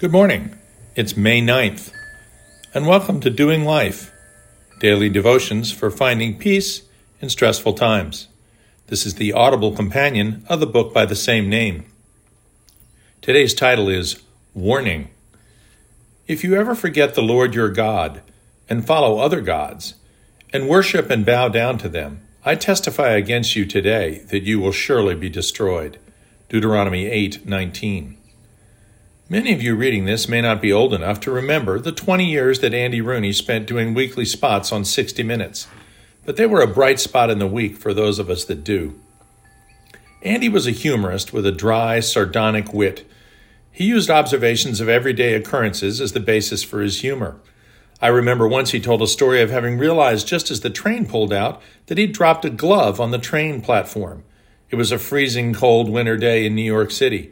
Good morning. It's May 9th, and welcome to Doing Life, daily devotions for finding peace in stressful times. This is the audible companion of the book by the same name. Today's title is Warning. If you ever forget the Lord your God and follow other gods and worship and bow down to them, I testify against you today that you will surely be destroyed. Deuteronomy 8:19. Many of you reading this may not be old enough to remember the 20 years that Andy Rooney spent doing weekly spots on 60 Minutes, but they were a bright spot in the week for those of us that do. Andy was a humorist with a dry, sardonic wit. He used observations of everyday occurrences as the basis for his humor. I remember once he told a story of having realized just as the train pulled out that he'd dropped a glove on the train platform. It was a freezing cold winter day in New York City.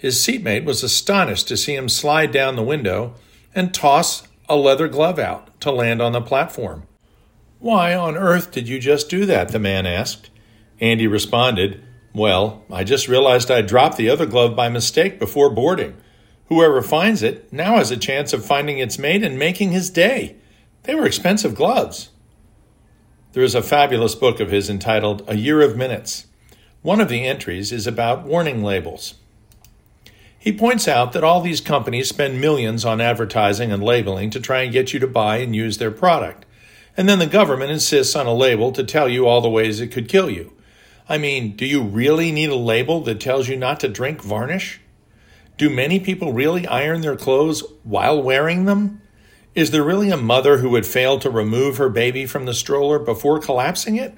His seatmate was astonished to see him slide down the window and toss a leather glove out to land on the platform. Why on earth did you just do that? the man asked. Andy responded, Well, I just realized I dropped the other glove by mistake before boarding. Whoever finds it now has a chance of finding its mate and making his day. They were expensive gloves. There is a fabulous book of his entitled A Year of Minutes. One of the entries is about warning labels. He points out that all these companies spend millions on advertising and labeling to try and get you to buy and use their product. And then the government insists on a label to tell you all the ways it could kill you. I mean, do you really need a label that tells you not to drink varnish? Do many people really iron their clothes while wearing them? Is there really a mother who would fail to remove her baby from the stroller before collapsing it?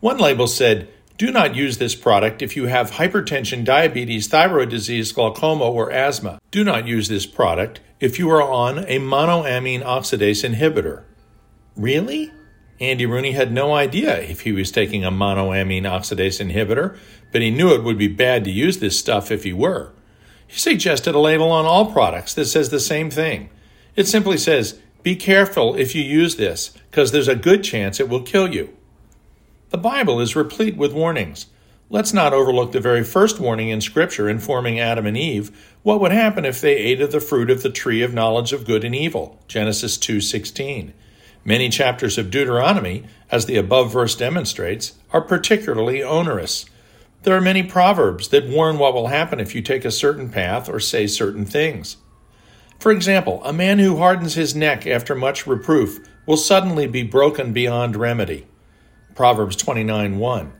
One label said, do not use this product if you have hypertension, diabetes, thyroid disease, glaucoma, or asthma. Do not use this product if you are on a monoamine oxidase inhibitor. Really? Andy Rooney had no idea if he was taking a monoamine oxidase inhibitor, but he knew it would be bad to use this stuff if he were. He suggested a label on all products that says the same thing. It simply says, Be careful if you use this, because there's a good chance it will kill you. The Bible is replete with warnings. Let's not overlook the very first warning in Scripture informing Adam and Eve what would happen if they ate of the fruit of the tree of knowledge of good and evil. Genesis 2:16. Many chapters of Deuteronomy, as the above verse demonstrates, are particularly onerous. There are many proverbs that warn what will happen if you take a certain path or say certain things. For example, a man who hardens his neck after much reproof will suddenly be broken beyond remedy. Proverbs 29 1.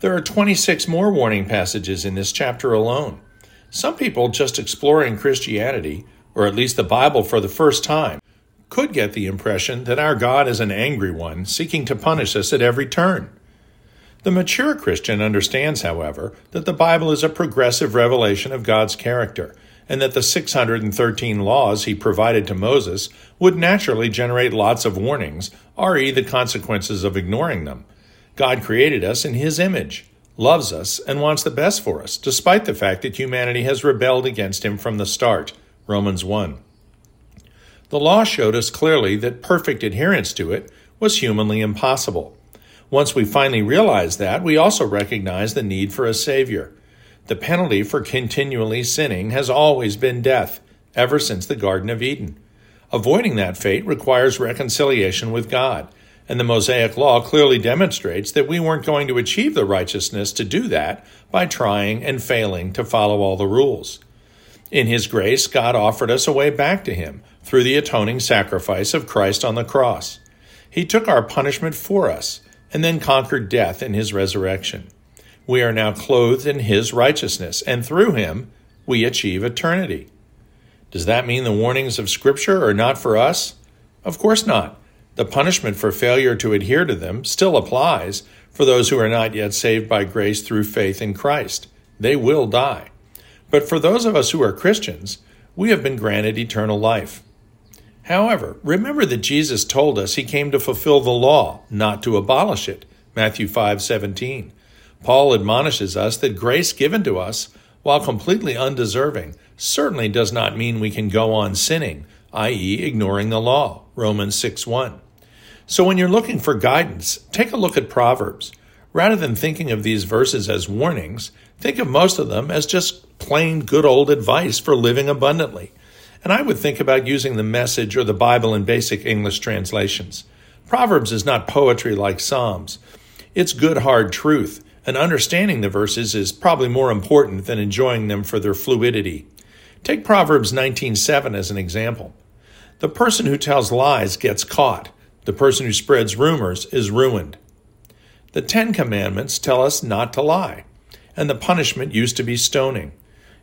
There are 26 more warning passages in this chapter alone. Some people just exploring Christianity, or at least the Bible for the first time, could get the impression that our God is an angry one, seeking to punish us at every turn. The mature Christian understands, however, that the Bible is a progressive revelation of God's character, and that the 613 laws he provided to Moses would naturally generate lots of warnings, re the consequences of ignoring them. God created us in His image, loves us, and wants the best for us, despite the fact that humanity has rebelled against Him from the start. Romans 1. The law showed us clearly that perfect adherence to it was humanly impossible. Once we finally realized that, we also recognized the need for a Savior. The penalty for continually sinning has always been death, ever since the Garden of Eden. Avoiding that fate requires reconciliation with God, and the Mosaic Law clearly demonstrates that we weren't going to achieve the righteousness to do that by trying and failing to follow all the rules. In His grace, God offered us a way back to Him through the atoning sacrifice of Christ on the cross. He took our punishment for us and then conquered death in His resurrection. We are now clothed in His righteousness, and through Him, we achieve eternity. Does that mean the warnings of Scripture are not for us? Of course not. The punishment for failure to adhere to them still applies for those who are not yet saved by grace through faith in Christ. They will die. But for those of us who are Christians, we have been granted eternal life. However, remember that Jesus told us he came to fulfill the law, not to abolish it. Matthew 5:17. Paul admonishes us that grace given to us, while completely undeserving, certainly does not mean we can go on sinning, i.e., ignoring the law. Romans 6:1. So when you're looking for guidance, take a look at Proverbs. Rather than thinking of these verses as warnings, think of most of them as just plain good old advice for living abundantly. and I would think about using the message or the Bible in basic English translations. Proverbs is not poetry like Psalms. It's good, hard truth, and understanding the verses is probably more important than enjoying them for their fluidity. Take Proverbs 19:7 as an example. The person who tells lies gets caught. The person who spreads rumors is ruined. The Ten Commandments tell us not to lie, and the punishment used to be stoning.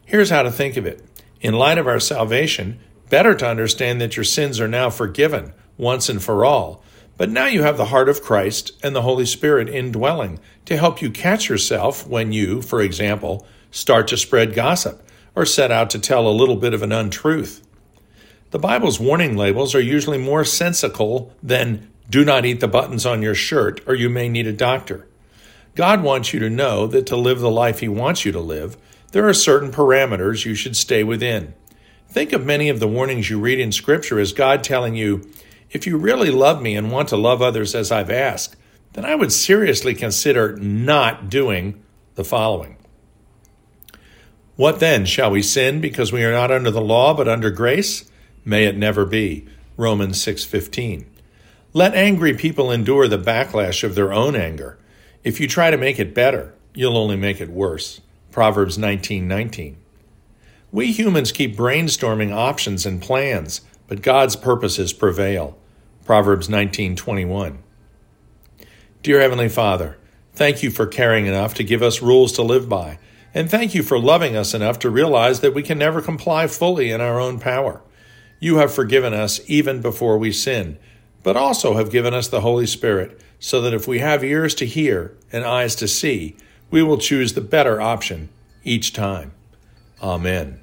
Here's how to think of it. In light of our salvation, better to understand that your sins are now forgiven once and for all. But now you have the heart of Christ and the Holy Spirit indwelling to help you catch yourself when you, for example, start to spread gossip or set out to tell a little bit of an untruth. The Bible's warning labels are usually more sensical than do not eat the buttons on your shirt or you may need a doctor. God wants you to know that to live the life He wants you to live, there are certain parameters you should stay within. Think of many of the warnings you read in Scripture as God telling you, if you really love me and want to love others as I've asked, then I would seriously consider not doing the following. What then? Shall we sin because we are not under the law but under grace? May it never be. Romans 6:15. Let angry people endure the backlash of their own anger. If you try to make it better, you'll only make it worse. Proverbs 19:19. We humans keep brainstorming options and plans, but God's purposes prevail. Proverbs 19:21. Dear heavenly Father, thank you for caring enough to give us rules to live by, and thank you for loving us enough to realize that we can never comply fully in our own power. You have forgiven us even before we sin, but also have given us the Holy Spirit, so that if we have ears to hear and eyes to see, we will choose the better option each time. Amen.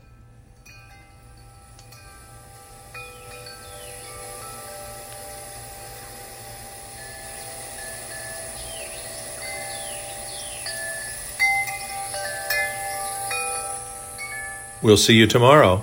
We'll see you tomorrow.